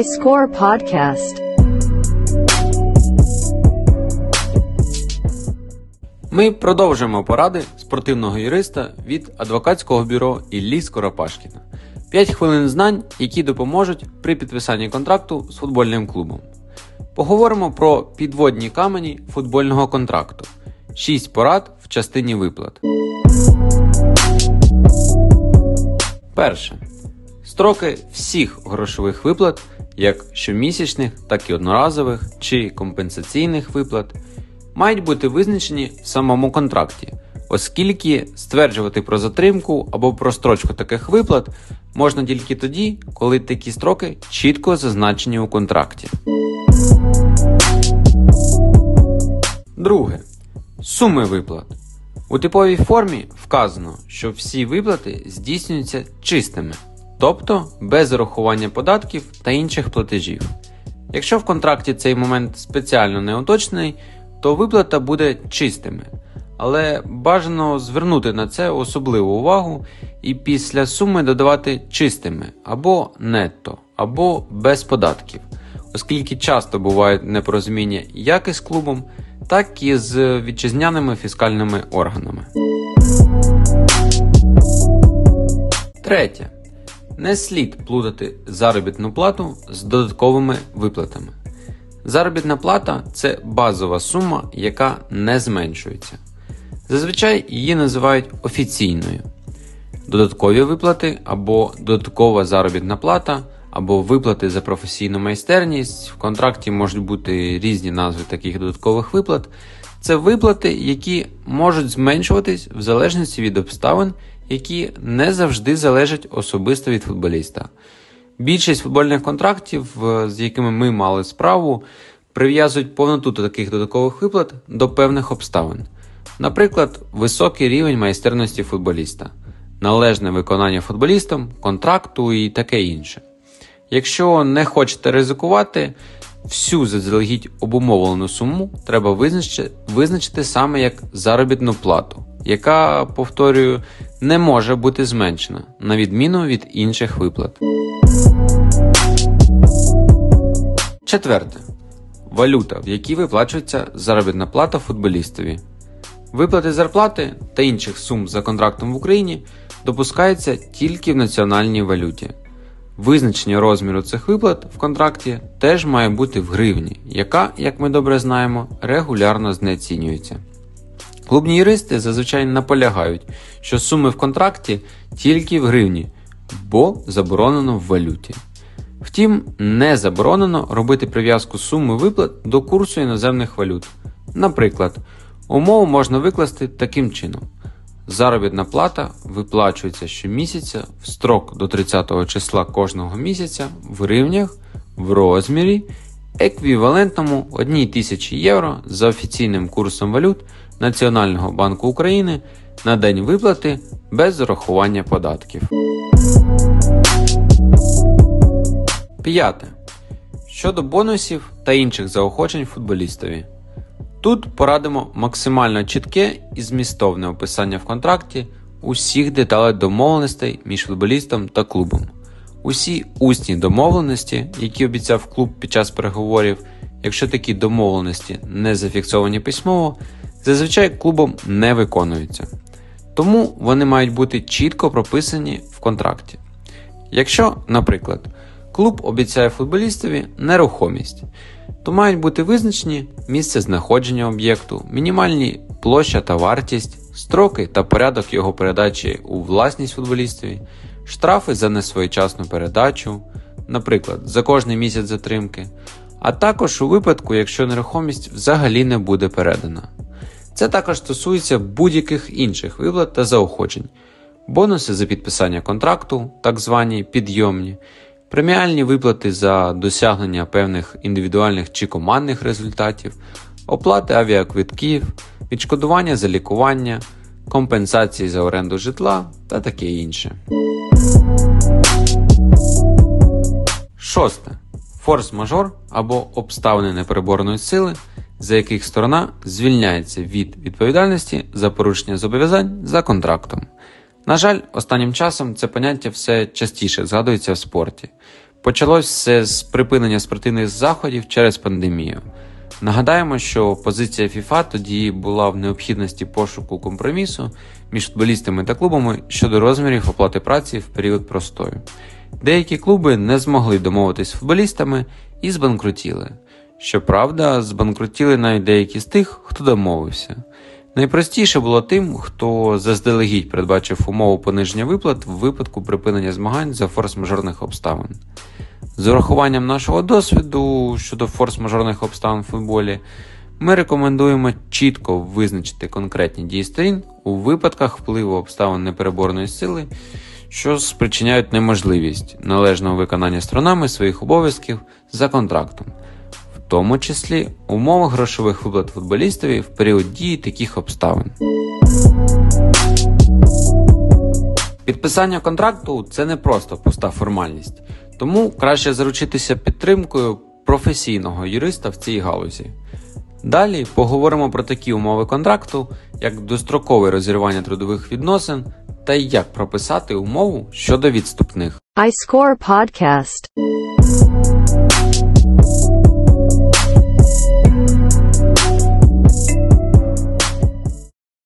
iScore Podcast. Ми продовжуємо поради спортивного юриста від адвокатського бюро Іллі Скоропашкіна. 5 хвилин знань, які допоможуть при підписанні контракту з футбольним клубом. Поговоримо про підводні камені футбольного контракту. 6 порад в частині виплат. Перше. Строки всіх грошових виплат, як щомісячних, так і одноразових чи компенсаційних виплат, мають бути визначені в самому контракті, оскільки стверджувати про затримку або про строчку таких виплат можна тільки тоді, коли такі строки чітко зазначені у контракті. Друге. Суми виплат. У типовій формі вказано, що всі виплати здійснюються чистими, тобто без зарахування податків та інших платежів. Якщо в контракті цей момент спеціально не уточнений, то виплата буде чистими. Але бажано звернути на це особливу увагу і після суми додавати чистими або нетто, або без податків, оскільки часто бувають непорозуміння як із клубом, так і з вітчизняними фіскальними органами. Третє. Не слід плутати заробітну плату з додатковими виплатами. Заробітна плата це базова сума, яка не зменшується. Зазвичай її називають офіційною. Додаткові виплати або додаткова заробітна плата, або виплати за професійну майстерність. В контракті можуть бути різні назви таких додаткових виплат. Це виплати, які можуть зменшуватись в залежності від обставин, які не завжди залежать особисто від футболіста. Більшість футбольних контрактів, е, з якими ми мали справу, прив'язують повноту таких додаткових виплат до певних обставин. Наприклад, високий рівень майстерності футболіста, належне виконання футболістом, контракту і таке інше. Якщо не хочете ризикувати, всю заздалегідь обумовлену суму треба визначити, визначити саме як заробітну плату, яка, повторюю, не може бути зменшена, на відміну від інших виплат. Четверте. Валюта, в якій виплачується заробітна плата футболістові. Виплати зарплати та інших сум за контрактом в Україні допускаються тільки в національній валюті. Визначення розміру цих виплат в контракті теж має бути в гривні, яка, як ми добре знаємо, регулярно знецінюється. Клубні юристи зазвичай наполягають, що суми в контракті тільки в гривні, бо заборонено в валюті. Втім, не заборонено робити прив'язку суми виплат до курсу іноземних валют. Наприклад, умову можна викласти таким чином: заробітна плата виплачується щомісяця в строк до 30 числа кожного місяця в гривнях в розмірі, еквівалентному 1 тисячі євро за офіційним курсом валют Національного банку України на день виплати без зарахування податків. П'яте. Щодо бонусів та інших заохочень футболістові. Тут порадимо максимально чітке і змістовне описання в контракті усіх деталей домовленостей між футболістом та клубом. Усі усні домовленості, які обіцяв клуб під час переговорів, якщо такі домовленості не зафіксовані письмово, зазвичай клубом не виконуються. Тому вони мають бути чітко прописані в контракті. Якщо, наприклад, клуб обіцяє футболістові нерухомість, то мають бути визначені місце знаходження об'єкту, мінімальні площа та вартість, строки та порядок його передачі у власність футболістові, штрафи за несвоєчасну передачу, наприклад, за кожний місяць затримки, а також у випадку, якщо нерухомість взагалі не буде передана. Це також стосується будь-яких інших виплат та заохочень, бонуси за підписання контракту, так звані підйомні, преміальні виплати за досягнення певних індивідуальних чи командних результатів, оплати авіаквитків, відшкодування за лікування, компенсації за оренду житла та таке інше. Шосте. Форс-мажор або обставини непереборної сили, за яких сторона звільняється від відповідальності за порушення зобов'язань за контрактом. На жаль, останнім часом це поняття все частіше згадується в спорті. Почалось все з припинення спортивних заходів через пандемію. Нагадаємо, що позиція FIFA тоді була в необхідності пошуку компромісу між футболістами та клубами щодо розмірів оплати праці в період простою. Деякі клуби не змогли домовитись з футболістами і збанкрутіли. Щоправда, збанкрутіли навіть деякі з тих, хто домовився. Найпростіше було тим, хто заздалегідь передбачив умову пониження виплат в випадку припинення змагань за форс-мажорних обставин. З урахуванням нашого досвіду щодо форс-мажорних обставин в футболі, ми рекомендуємо чітко визначити конкретні дії сторін у випадках впливу обставин непереборної сили, що спричиняють неможливість належного виконання сторонами своїх обов'язків за контрактом, в тому числі умови грошових виплат футболістові в період дії таких обставин. Підписання контракту це не просто пуста формальність, тому краще заручитися підтримкою професійного юриста в цій галузі. Далі поговоримо про такі умови контракту, як дострокове розірвання трудових відносин та як прописати умову щодо відступних. iScore Podcast.